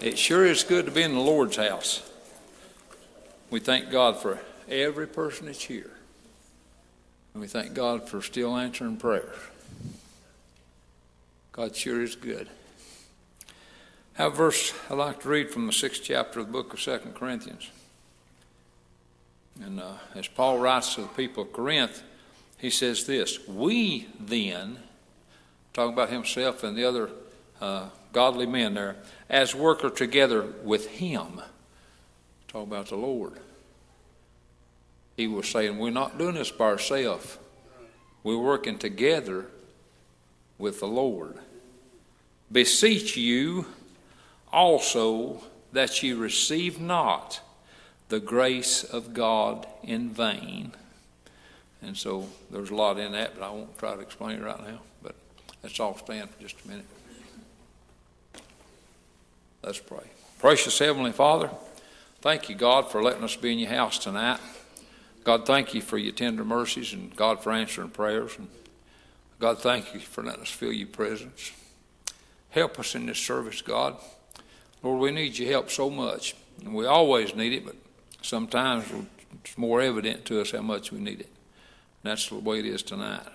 It sure is good to be in the Lord's house. We thank God for every person that's here. And we thank God for still answering prayers. God sure is good. I have a verse I'd like to read from the sixth chapter of the book of Second Corinthians. And uh, as Paul writes to the people of Corinth, he says this We then, talking about himself and the other uh, godly men there, as worker together with him, talk about the Lord. He was saying, We're not doing this by ourselves, we're working together with the Lord. Beseech you also that you receive not the grace of God in vain. And so there's a lot in that, but I won't try to explain it right now. But let's all stand for just a minute. Let's pray. Precious Heavenly Father, thank you, God, for letting us be in your house tonight. God, thank you for your tender mercies and God for answering prayers. And God, thank you for letting us feel your presence. Help us in this service, God. Lord, we need your help so much. And we always need it, but sometimes it's more evident to us how much we need it. And that's the way it is tonight.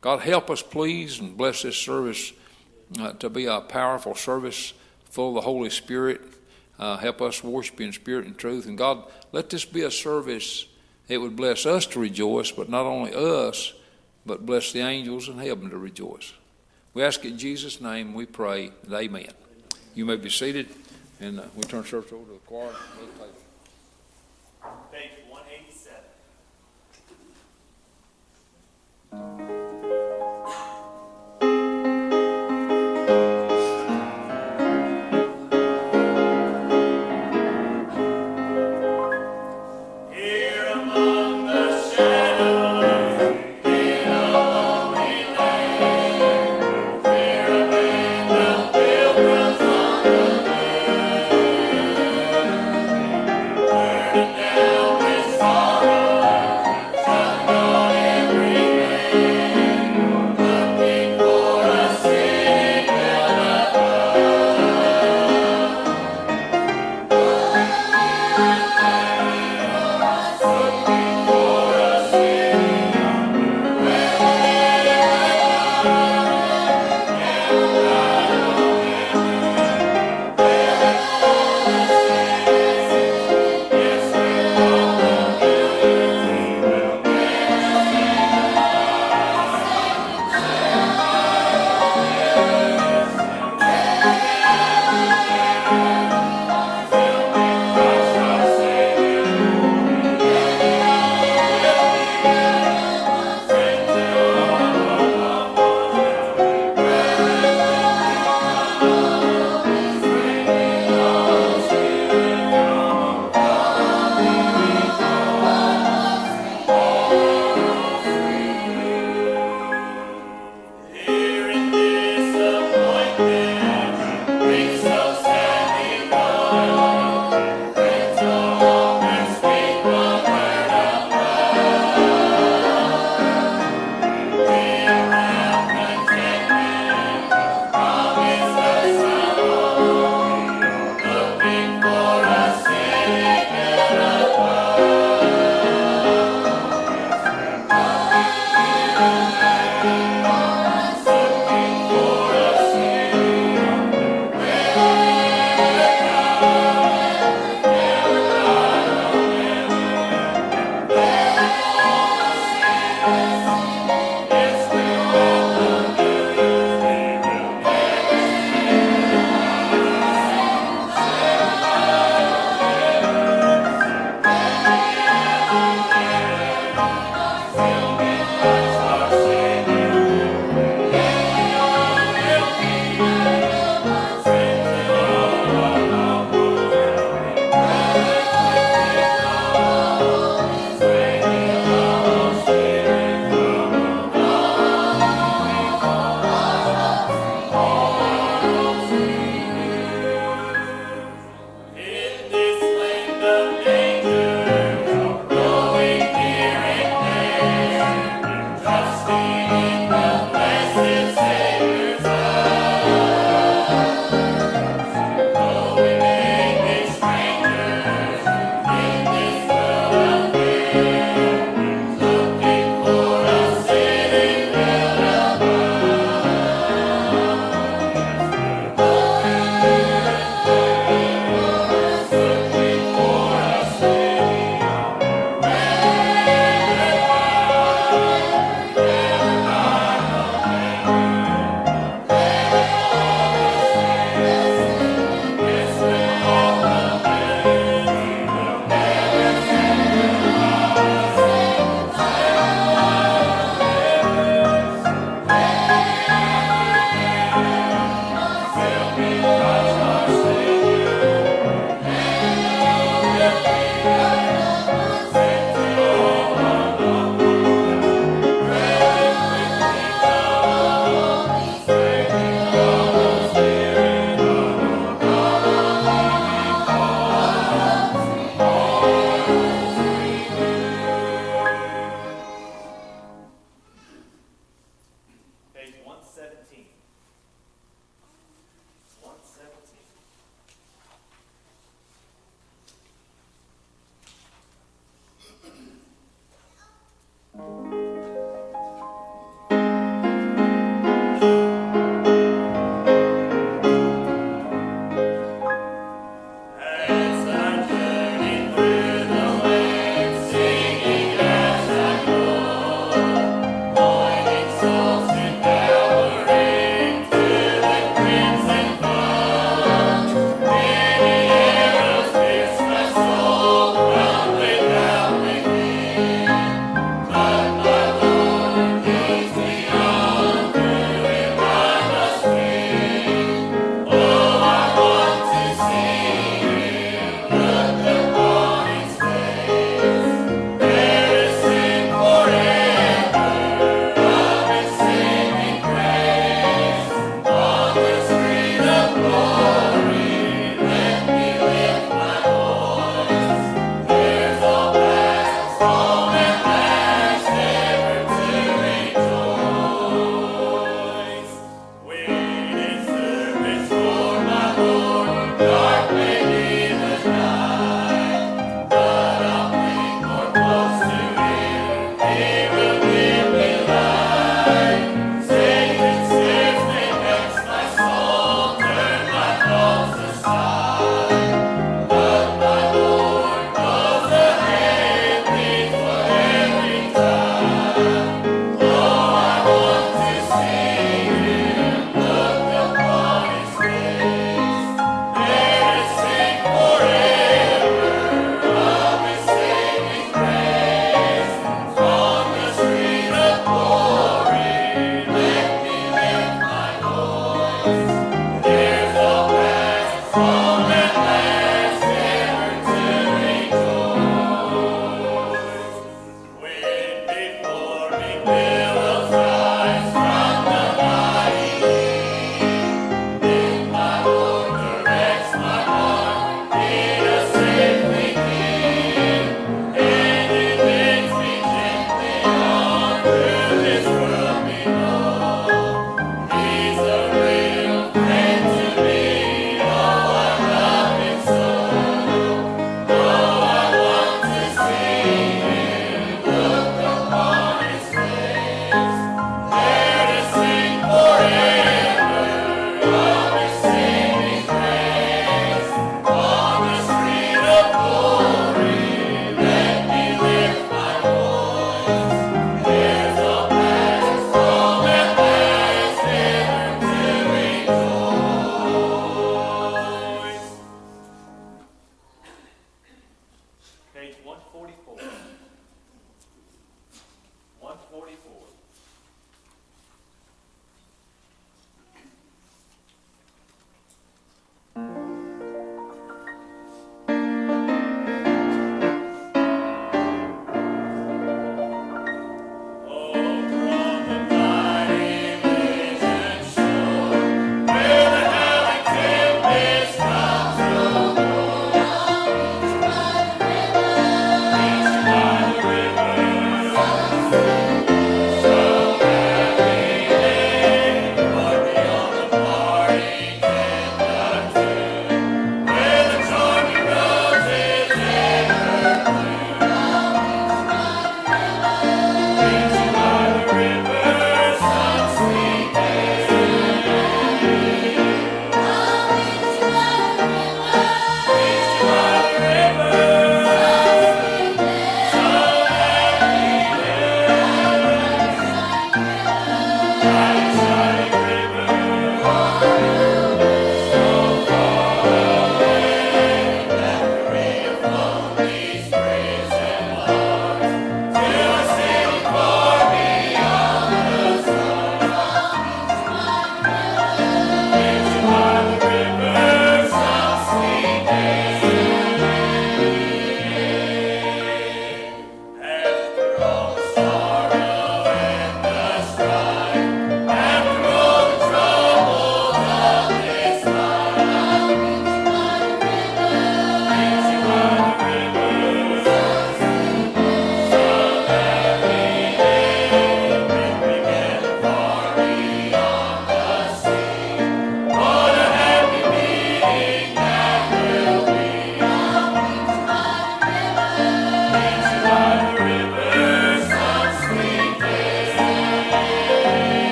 God, help us, please, and bless this service uh, to be a powerful service full of the Holy Spirit. Uh, help us worship in spirit and truth. And God, let this be a service it would bless us to rejoice, but not only us, but bless the angels in heaven to rejoice. We ask in Jesus' name, we pray, and amen. You may be seated, and uh, we turn service over to the choir. Page 187.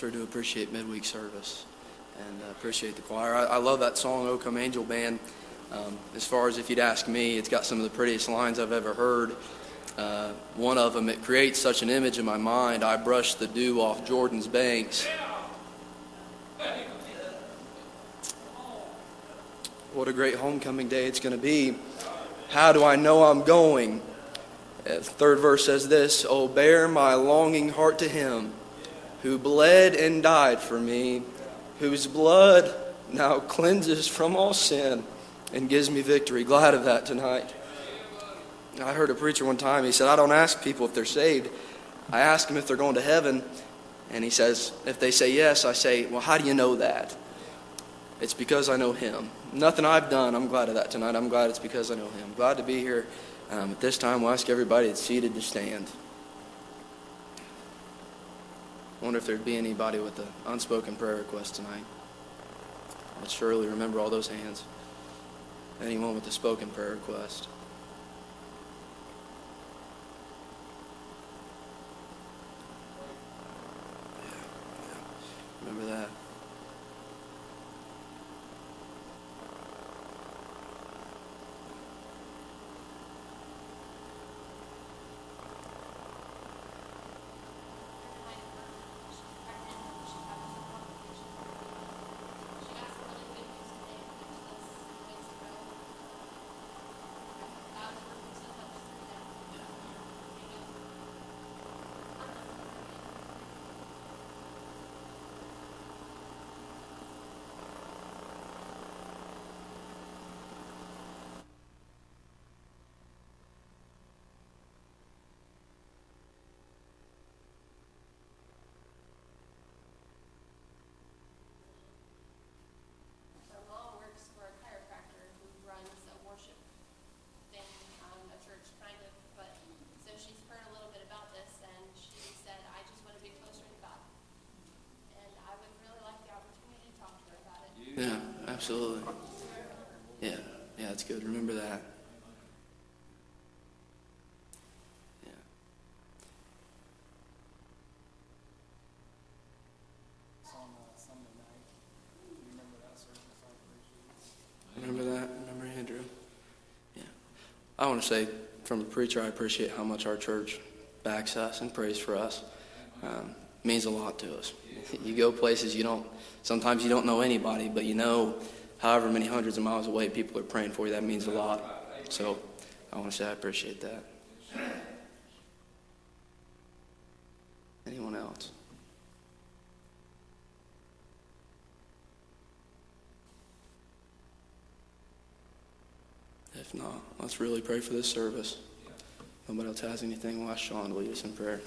Sure do appreciate midweek service and uh, appreciate the choir. I, I love that song, "O Come Angel Band." Um, as far as if you'd ask me, it's got some of the prettiest lines I've ever heard. Uh, one of them, it creates such an image in my mind. I brush the dew off Jordan's banks. What a great homecoming day it's going to be. How do I know I'm going? Uh, third verse says this Oh, bear my longing heart to him who bled and died for me, whose blood now cleanses from all sin and gives me victory. Glad of that tonight. I heard a preacher one time, he said, I don't ask people if they're saved, I ask them if they're going to heaven. And he says, if they say yes, I say, well, how do you know that? It's because I know him. Nothing I've done, I'm glad of that tonight. I'm glad it's because I know him. Glad to be here. Um, at this time, we'll ask everybody that's seated to stand. I wonder if there'd be anybody with an unspoken prayer request tonight. Let's surely remember all those hands. Anyone with a spoken prayer request. Yeah, yeah. Remember that. Her mom works for a chiropractor who runs a worship thing, um, a church kind of, but, so she's heard a little bit about this and she said, I just want to be closer to God. And I would really like the opportunity to talk to her about it. Yeah, absolutely. Yeah, yeah, that's good. Remember that. Yeah. on Sunday night. You remember that? I. Remember that? Remember Andrew? Yeah. I want to say, from a preacher, I appreciate how much our church backs us and prays for us. Um, means a lot to us. You go places you don't. Sometimes you don't know anybody, but you know, however many hundreds of miles away, people are praying for you. That means a lot. So, I want to say I appreciate that. Anyone else? If not, let's really pray for this service. Nobody else has anything. We'll Sean lead us in prayer.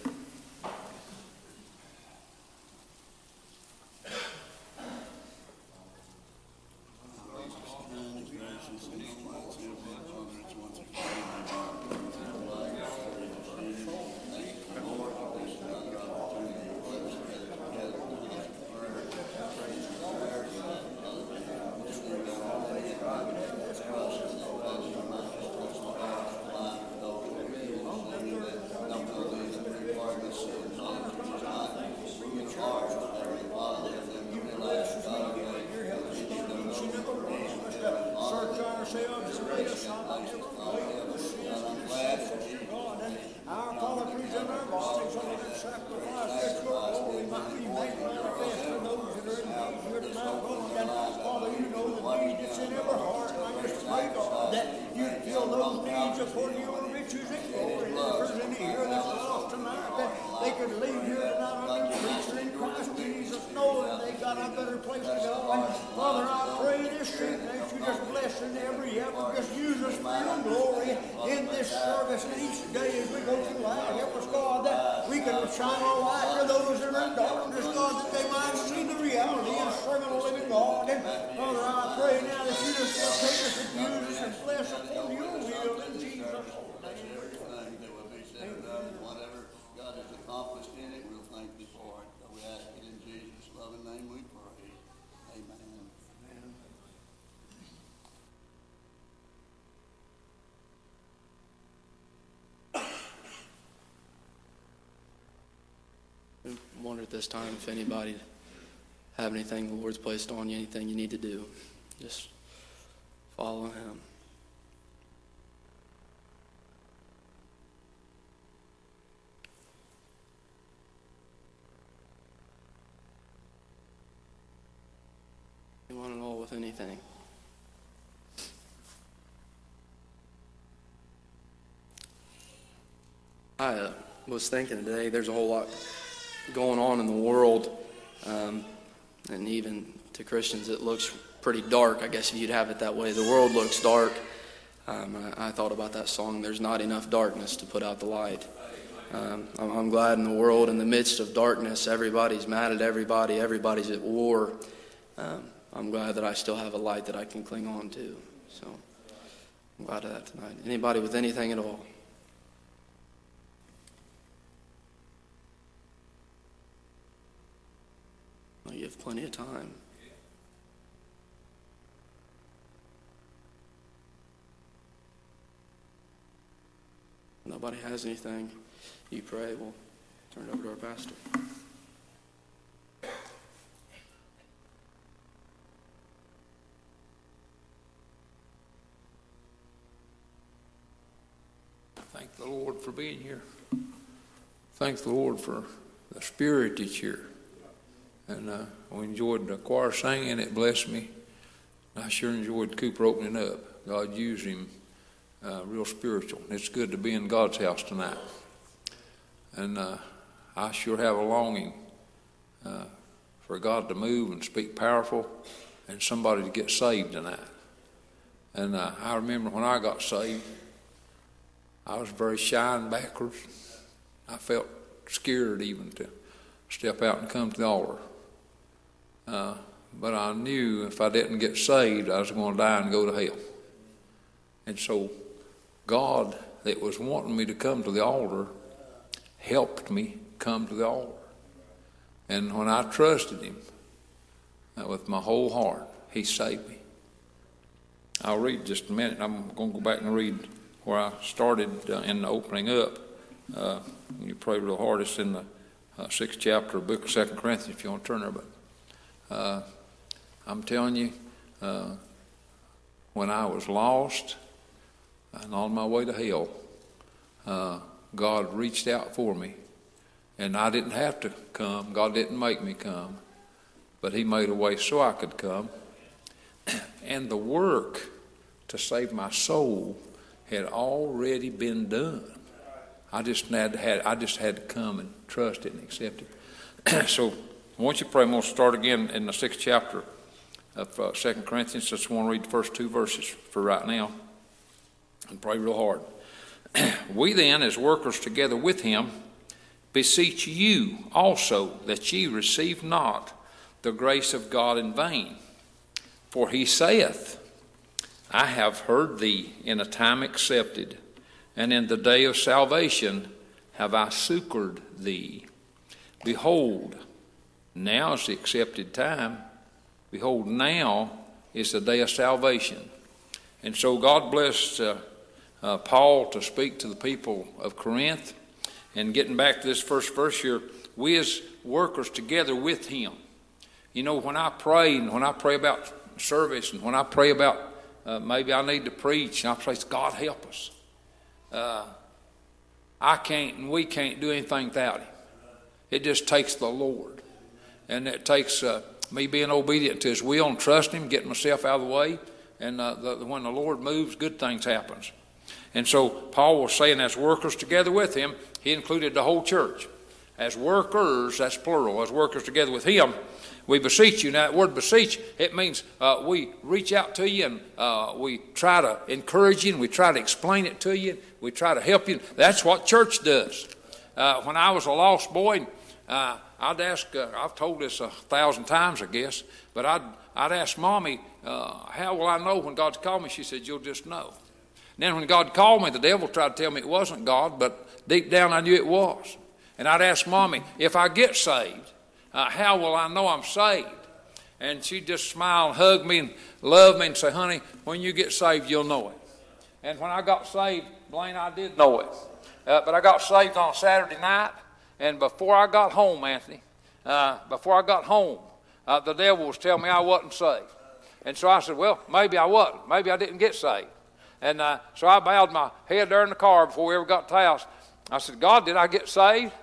This time, if anybody have anything the Lord's placed on you, anything you need to do, just follow Him. Anyone at all with anything? I uh, was thinking today, there's a whole lot going on in the world, um, and even to Christians, it looks pretty dark. I guess if you'd have it that way, the world looks dark. Um, I, I thought about that song. There's not enough darkness to put out the light. Um, I'm, glad in the world, in the midst of darkness, everybody's mad at everybody. Everybody's at war. Um, I'm glad that I still have a light that I can cling on to. So I'm glad of that tonight. Anybody with anything at all? You have plenty of time. Nobody has anything. You pray. We'll turn it over to our pastor. Thank the Lord for being here. Thank the Lord for the spirit that's here. And uh, we enjoyed the choir singing. It blessed me. I sure enjoyed Cooper opening up. God used him uh, real spiritual. It's good to be in God's house tonight. And uh, I sure have a longing uh, for God to move and speak powerful and somebody to get saved tonight. And uh, I remember when I got saved, I was very shy and backwards. I felt scared even to step out and come to the altar. Uh, but I knew if I didn't get saved, I was going to die and go to hell. And so God, that was wanting me to come to the altar, helped me come to the altar. And when I trusted Him uh, with my whole heart, He saved me. I'll read just a minute. I'm going to go back and read where I started uh, in the opening up. Uh, you pray real hard. It's in the uh, sixth chapter of book of Second Corinthians if you want to turn there. But uh, I'm telling you, uh, when I was lost and on my way to hell, uh, God reached out for me. And I didn't have to come. God didn't make me come. But He made a way so I could come. And the work to save my soul had already been done. I just had, had I just had to come and trust it and accept it. so I want you pray. I'm going to start again in the sixth chapter of uh, Corinthians. Just want to read the first two verses for right now and pray real hard. we then, as workers together with him, beseech you also that ye receive not the grace of God in vain. For he saith, I have heard thee in a time accepted, and in the day of salvation have I succored thee. Behold, now is the accepted time. Behold, now is the day of salvation. And so God blessed uh, uh, Paul to speak to the people of Corinth. And getting back to this first verse here, we as workers together with him. You know, when I pray and when I pray about service and when I pray about uh, maybe I need to preach, and I pray, God help us. Uh, I can't and we can't do anything without Him. It just takes the Lord. And it takes uh, me being obedient to His will and trusting Him, getting myself out of the way. And uh, the, when the Lord moves, good things happens. And so Paul was saying, as workers together with Him, he included the whole church. As workers, that's plural, as workers together with Him, we beseech you. Now, that word beseech, it means uh, we reach out to you and uh, we try to encourage you and we try to explain it to you. We try to help you. That's what church does. Uh, when I was a lost boy, uh, I'd ask, uh, I've told this a thousand times, I guess, but I'd, I'd ask Mommy, uh, how will I know when God's called me? She said, You'll just know. And then when God called me, the devil tried to tell me it wasn't God, but deep down I knew it was. And I'd ask Mommy, if I get saved, uh, how will I know I'm saved? And she'd just smile and hug me and love me and say, honey, when you get saved, you'll know it. And when I got saved, Blaine, I did know it. Uh, but I got saved on Saturday night, and before I got home, Anthony, uh, before I got home, uh, the devil was telling me I wasn't saved. And so I said, well, maybe I wasn't. Maybe I didn't get saved. And uh, so I bowed my head there in the car before we ever got to the house. I said, God, did I get saved?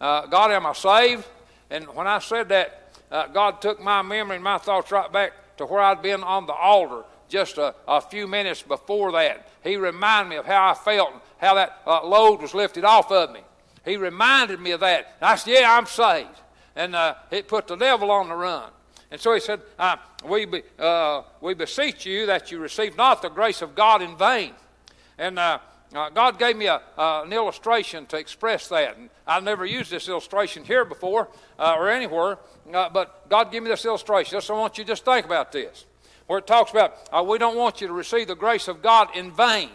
Uh, God, am I saved? And when I said that, uh, God took my memory and my thoughts right back to where I'd been on the altar just a, a few minutes before that. He reminded me of how I felt and how that uh, load was lifted off of me. He reminded me of that. And I said, Yeah, I'm saved. And uh, it put the devil on the run. And so he said, uh, we, be, uh, we beseech you that you receive not the grace of God in vain. And uh, uh, God gave me a, an illustration to express that. And I've never used this illustration here before uh, or anywhere, but God gave me this illustration. So I want you to just think about this. Where it talks about, we don't want you to receive the grace of God in vain.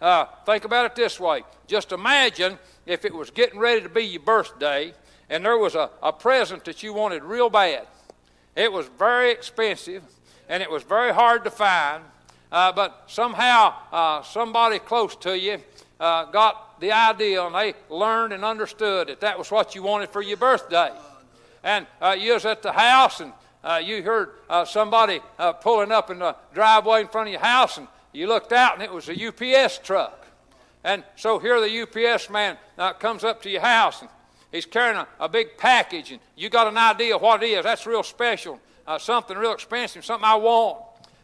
Uh, think about it this way. Just imagine if it was getting ready to be your birthday and there was a, a present that you wanted real bad. It was very expensive and it was very hard to find, uh, but somehow uh, somebody close to you uh, got the idea and they learned and understood that that was what you wanted for your birthday. And uh, you was at the house and uh, you heard uh, somebody pulling up in the driveway in front of your house and you looked out and it was a UPS truck. And so here the UPS man uh, comes up to your house and he's carrying a, a big package and you got an idea what it is. That's real special, uh, something real expensive, something I want.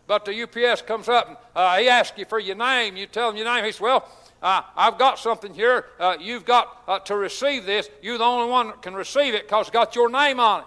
But the UPS comes up and uh, he asks you for your name. You tell him your name. He says, Well, uh, I've got something here. Uh, you've got to receive this. You're the only one that can receive it because it's got your name on it.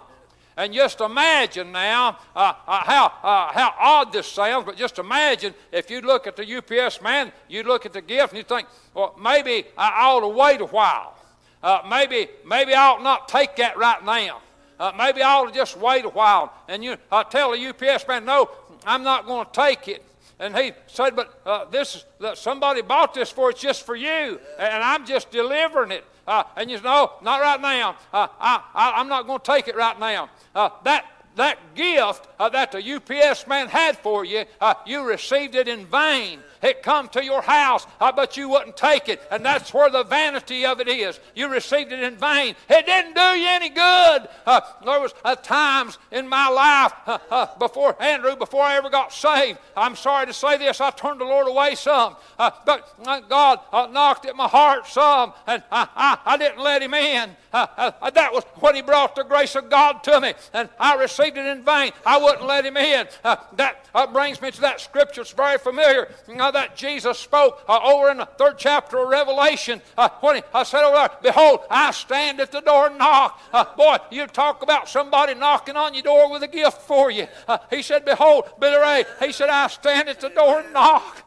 And just imagine now uh, uh, how, uh, how odd this sounds, but just imagine if you look at the UPS man, you look at the gift, and you think, well, maybe I ought to wait a while. Uh, maybe, maybe I ought not take that right now. Uh, maybe I ought to just wait a while. And you uh, tell the UPS man, no, I'm not going to take it. And he said, but uh, this is, somebody bought this for it's just for you, and I'm just delivering it. Uh, and you say, no, not right now. Uh, I, I, I'm not going to take it right now. Uh, that that gift uh, that the UPS man had for you, uh, you received it in vain. It come to your house, uh, but you wouldn't take it, and that's where the vanity of it is. You received it in vain. It didn't do you any good. Uh, there was uh, times in my life uh, uh, before Andrew, before I ever got saved. I'm sorry to say this, I turned the Lord away some, uh, but uh, God knocked at my heart some, and I, I, I didn't let Him in. That was when He brought the grace of God to me, and I received it in vain. I wouldn't let Him in. That brings me to that scripture. It's very familiar. That Jesus spoke uh, over in the third chapter of Revelation uh, when he uh, said over there, Behold, I stand at the door and knock. Uh, boy, you talk about somebody knocking on your door with a gift for you. Uh, he said, Behold, Billy Ray, he said, I stand at the door and knock.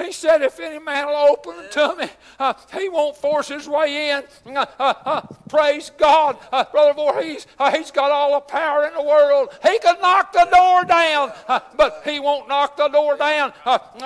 He said, If any man will open to me, uh, he won't force his way in. Uh, uh, uh, praise God. Uh, Brother Voorhees, uh, he's got all the power in the world. He can knock the door down, but he won't knock the door down.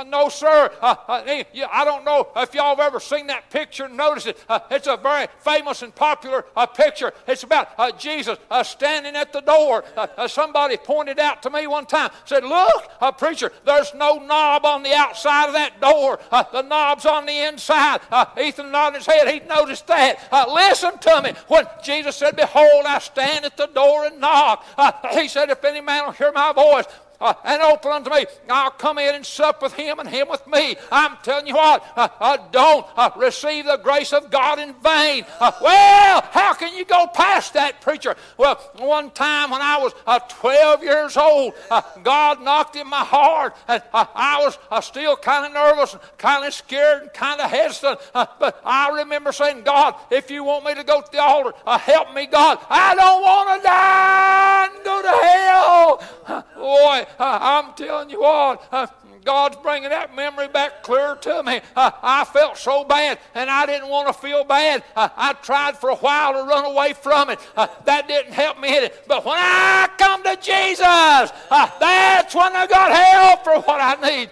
No, sir. I don't know if y'all have ever seen that picture and noticed it. It's a very famous and popular picture. It's about Jesus standing at the door. Somebody pointed out to me one time, said, Look, preacher, there's no knob on the outside of that door. Uh, the knob's on the inside. Uh, Ethan nodded his head. He noticed that. Uh, listen to me. When Jesus said, Behold, I stand at the door and knock, uh, he said, If any man will hear my voice, uh, and open unto me. I'll come in and sup with him and him with me. I'm telling you what, uh, uh, don't uh, receive the grace of God in vain. Uh, well, how can you go past that, preacher? Well, one time when I was uh, 12 years old, God knocked in my heart, and I was still kind of nervous, and kind of scared, and kind of hesitant. But I remember saying, God, if you want me to go to the altar, help me, God. I don't want to die and go to hell. Uh, uh, I'm telling you what, uh, God's bringing that memory back clear to me. Uh, I felt so bad, and I didn't want to feel bad. Uh, I tried for a while to run away from it. Uh, that didn't help me hit it. But when I come to Jesus, uh, that's when I got help for what I need.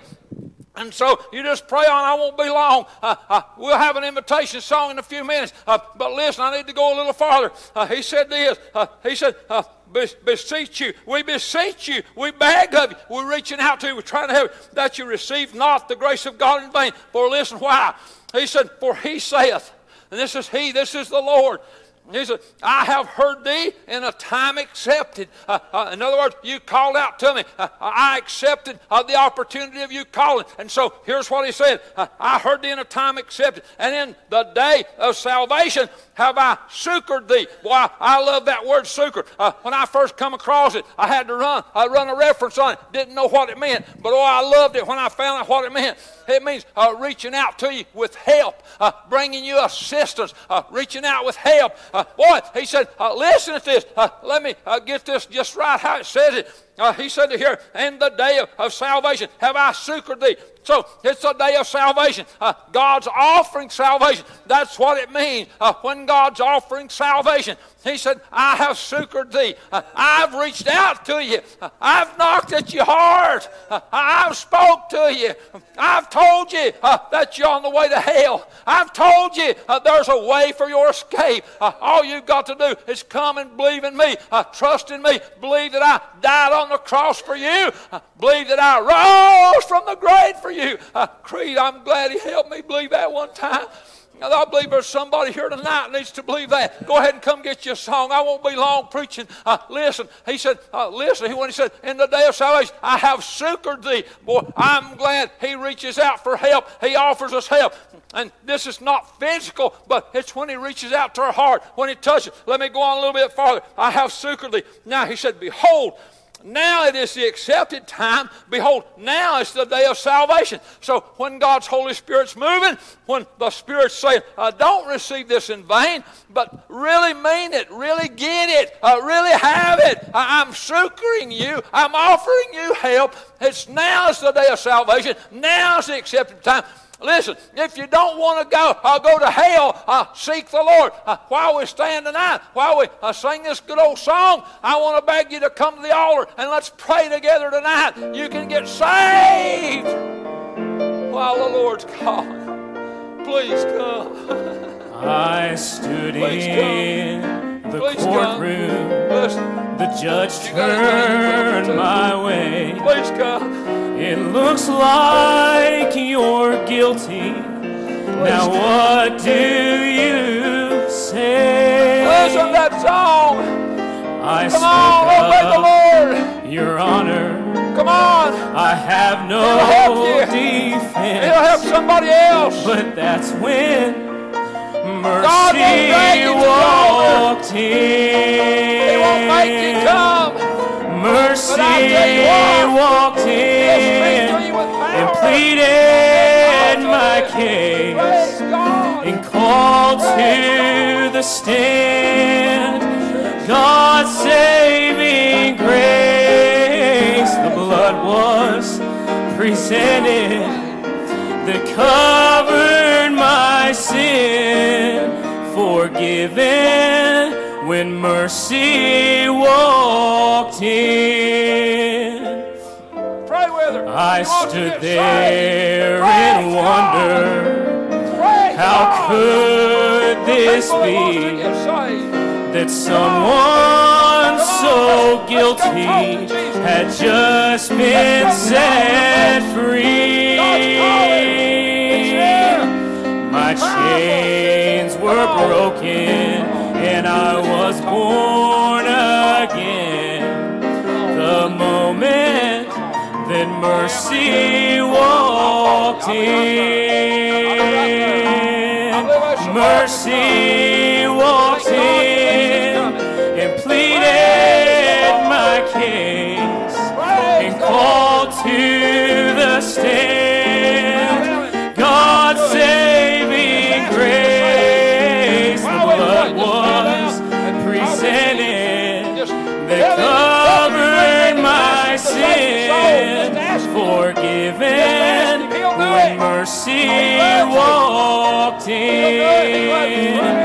And so you just pray on. I won't be long. Uh, uh, we'll have an invitation song in a few minutes. Uh, but listen, I need to go a little farther. He said this. He said, uh, "Be- beseech you. We beseech you. We beg of you. We're reaching out to you. We're trying to help that you receive not the grace of God in vain. For listen, why? He said, For he saith, and this is he, this is the Lord. He said, I have heard thee in a time accepted. Uh, uh, in other words, you called out to me. Uh, I accepted uh, the opportunity of you calling. And so here's what he said uh, I heard thee in a time accepted. And in the day of salvation have I succored thee. Boy, I, love that word succor. Uh, when I first come across it, I had to run. I run a reference on it. Didn't know what it meant. But oh, I loved it when I found out what it meant. It means uh, reaching out to you with help, uh, bringing you assistance, uh, reaching out with help. Uh, boy, he said, uh, listen to this. Uh, let me uh, get this just right how it says it. Uh, he said to here, in the day of, of salvation have I succored thee. So it's a day of salvation. Uh, God's offering salvation. That's what it means uh, when God's offering salvation. He said, I have succored thee. Uh, I've reached out to you. Uh, I've knocked at your heart. Uh, I've spoke to you. I've told you that you're on the way to hell. I've told you there's a way for your escape. All you've got to do is come and believe in me. Trust in me. Believe that I died on the cross for you. Uh, believe that I rose from the grave for you. Uh, Creed, I'm glad he helped me believe that one time. I believe there's somebody here tonight needs to believe that. Go ahead and come get your song. I won't be long preaching. Uh, listen, he said, uh, listen, when he said, in the day of salvation, I have succored thee. Boy, I'm glad he reaches out for help. He offers us help. And this is not physical, but it's when he reaches out to our heart, when he touches. Let me go on a little bit farther. I have succored thee. Now he said, Behold, now it is the accepted time. Behold, now is the day of salvation. So when God's Holy Spirit's moving, when the Spirit's saying, uh, don't receive this in vain, but really mean it, really get it, uh, really have it. I- I'm succoring you, I'm offering you help. It's now is the day of salvation. Now is the accepted time. Listen, if you don't want to go, I'll go to hell. Uh, seek the Lord. Uh, while we stand tonight, while we uh, sing this good old song, I want to beg you to come to the altar and let's pray together tonight. You can get saved while the Lord's calling. Please come. I stood Please come. in the Please courtroom. The judge You got anything turned my way. please come. It looks like you're guilty. Now what do you say? Listen to that song. I Come on, oh, obey the spoke Lord. Your Honor. Come on. I have no It'll help you. defense. It'll help somebody else. But that's when God won't mercy the altar. walked in. He won't make you come. Mercy I'll tell you what, walked in speak to you with and pleaded my case and called to the stand God's saving grace. The blood was presented that covered my sin, forgiven when mercy walked in. Pray with her. I stood there. In wonder. How could this People that wants to be that someone so guilty had just been set free? My chains were broken and I was born again. The moment that mercy walked in, mercy mercy walked in.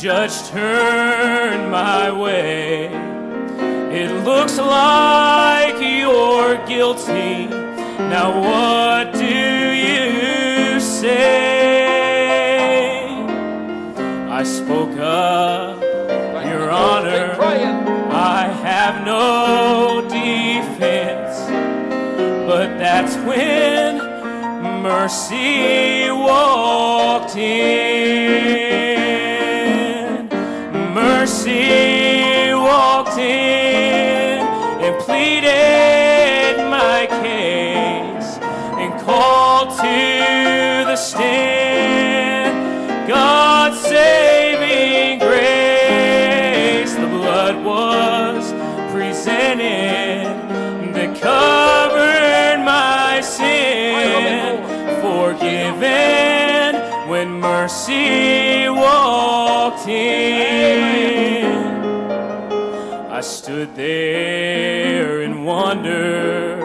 Judge turned my way. It looks like you're guilty. Now, what do you say? I spoke up, Your Honor. I have no defense, but that's when mercy walked in. Mercy walked in and pleaded my case and called to the stand God's saving grace. The blood was presented that covered my sin, forgiven when mercy walked in. Stood there and wonder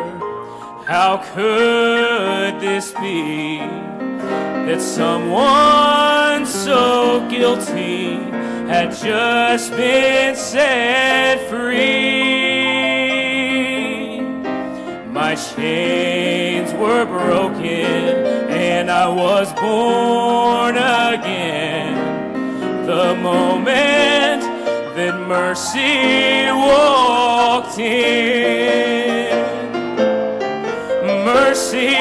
how could this be? that someone so guilty had just been set free. My chains were broken and I was born again. The moment mercy walked in. Mercy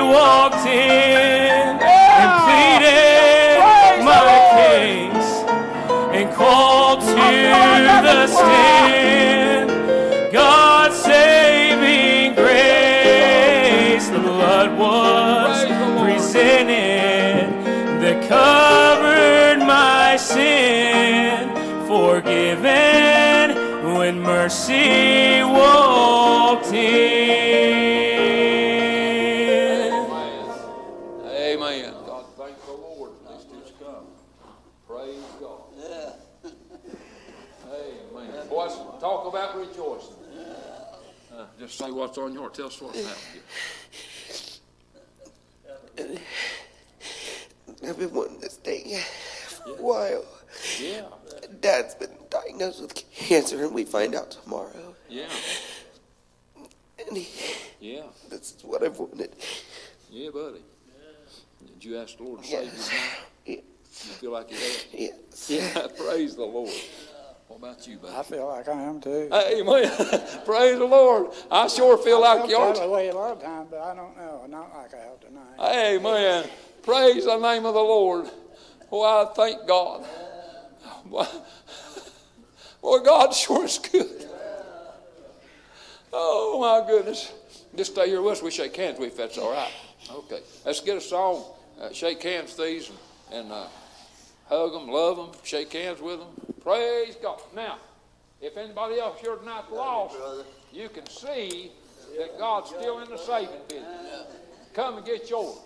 walked in and pleaded my case and called to the stand. God's saving grace. The blood was presented that covered forgiven when mercy walked in. Amen. God, thank the Lord. These two's come. Praise God. Yeah. Amen. Boys, talk about rejoicing. Uh, just say what's on your heart. Tell us what's happening. I've been wanting this thing for a while. Yeah. Dad's been diagnosed with cancer, and we find out tomorrow. Yeah. And he, Yeah. this is what I've wanted. Yeah, buddy. Did you ask the Lord to save you Yes. now? Yes. You feel like you have? Yes. Yeah. Praise the Lord. What about you, buddy? I feel like I am too. Amen. Praise the Lord. I sure feel like you I are. felt that way a lot of times, but I don't know. Not like I have tonight. Amen. Praise the name of the Lord. Oh, I thank God. Boy, God sure is good. Oh, my goodness. Just stay here with us. We shake hands with you if that's all right. Okay. Let's get a song. Uh, shake hands, these, and, and uh, hug them, love them, shake hands with them. Praise God. Now, if anybody else here tonight lost, you can see that God's still in the saving business. Come and get yours.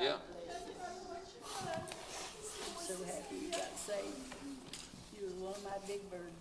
Yeah. So happy you got saved. You was one of my big burdens.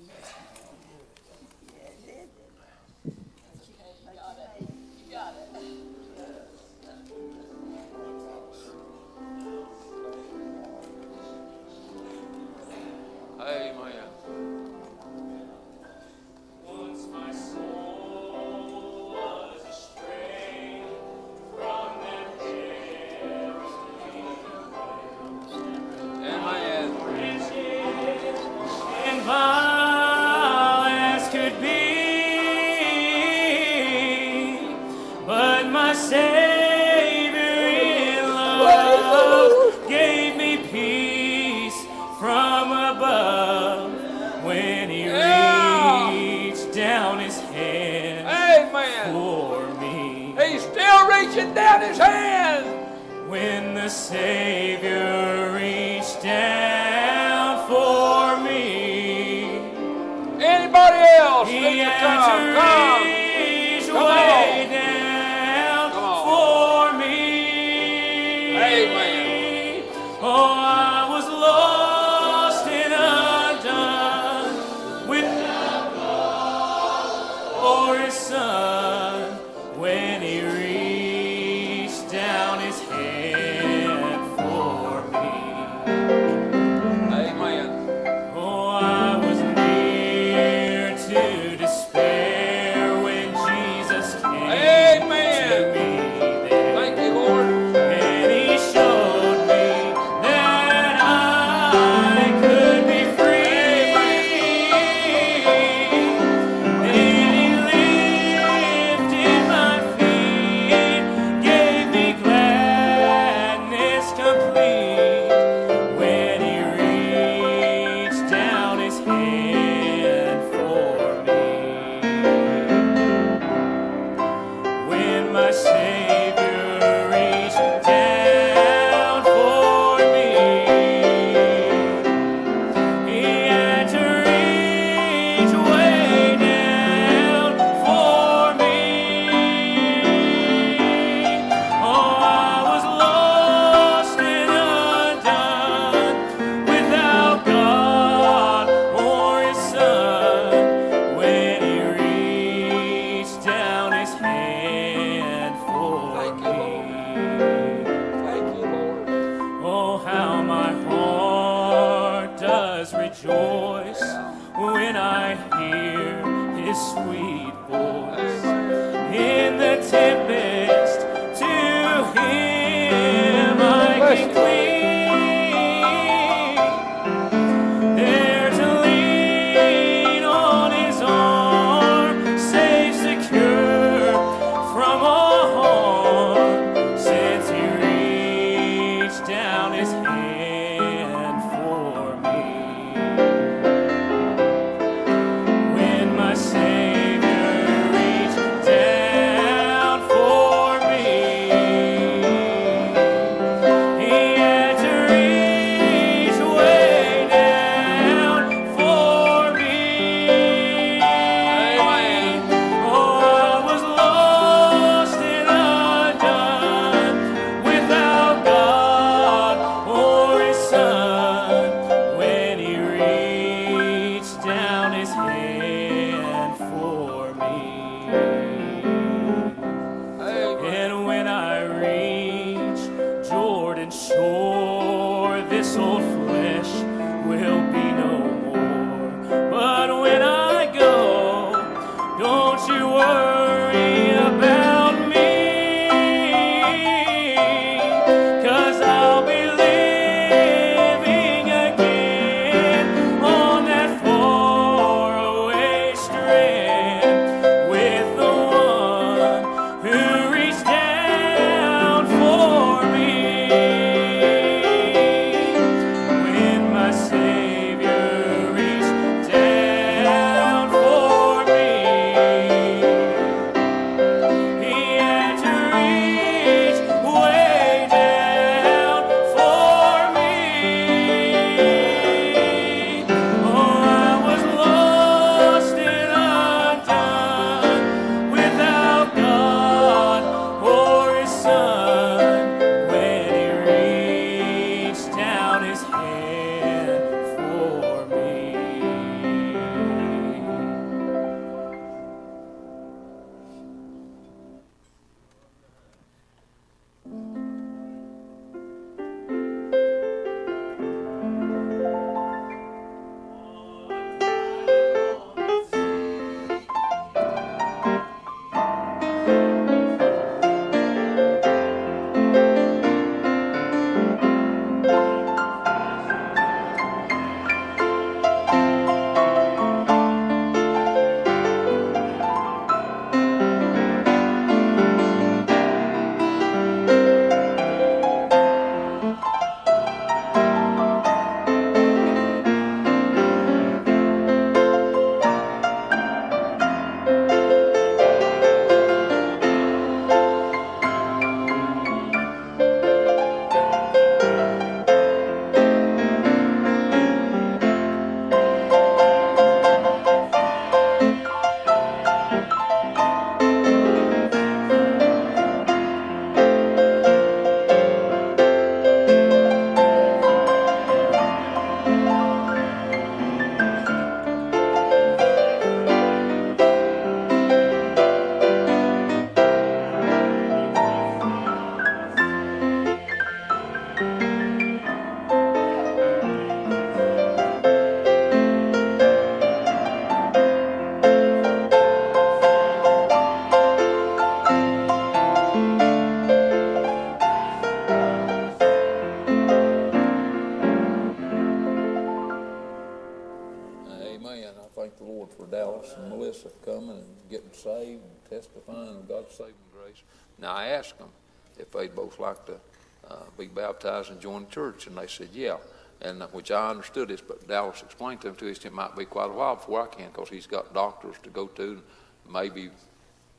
Baptized and join the church, and they said, yeah. And uh, which I understood this, but Dallas explained to him, to us, it might be quite a while before I can, because he's got doctors to go to, and maybe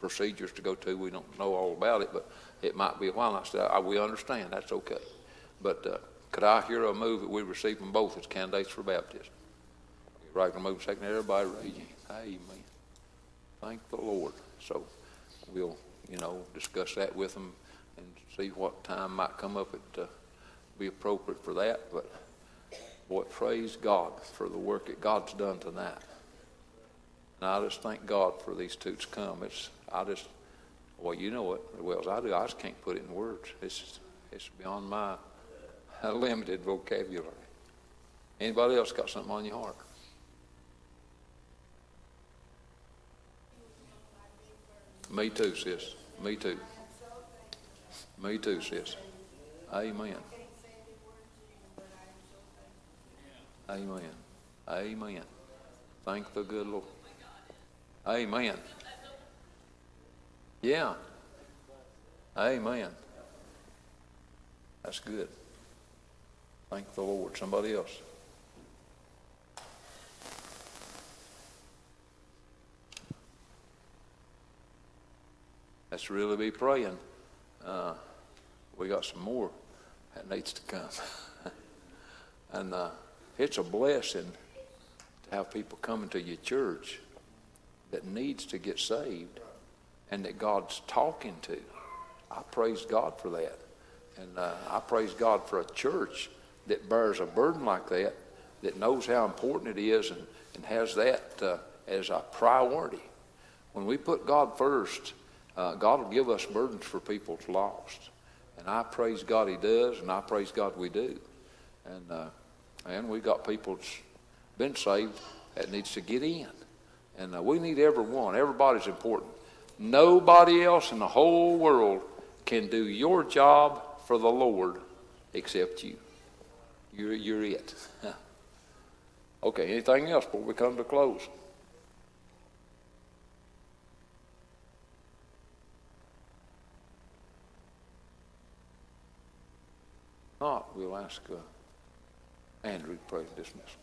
procedures to go to. We don't know all about it, but it might be a while. And I said, I, we understand. That's okay. But uh, could I hear a move that we receive them both as candidates for baptism? Right, move second. Everybody raise Amen. Thank the Lord. So we'll, you know, discuss that with them and see what time might come up it uh, be appropriate for that. But boy, praise God for the work that God's done tonight. And I just thank God for these two to come. It's I just well, you know it as well as I do. I just can't put it in words. It's it's beyond my limited vocabulary. Anybody else got something on your heart? Me too, sis. Me too. Me too, sis. Amen. Amen. Amen. Thank the good Lord. Amen. Yeah. Amen. That's good. Thank the Lord. Somebody else. Let's really be praying. Uh, we got some more that needs to come. and uh, it's a blessing to have people coming to your church that needs to get saved and that God's talking to. I praise God for that. And uh, I praise God for a church that bears a burden like that, that knows how important it is and, and has that uh, as a priority. When we put God first, uh, God will give us burdens for people's lost. And I praise God He does, and I praise God we do. And, uh, and we got people that's been saved that needs to get in. And uh, we need everyone. Everybody's important. Nobody else in the whole world can do your job for the Lord except you. You're, you're it. okay, anything else before we come to close? Not, we'll ask uh, Andrew to pray to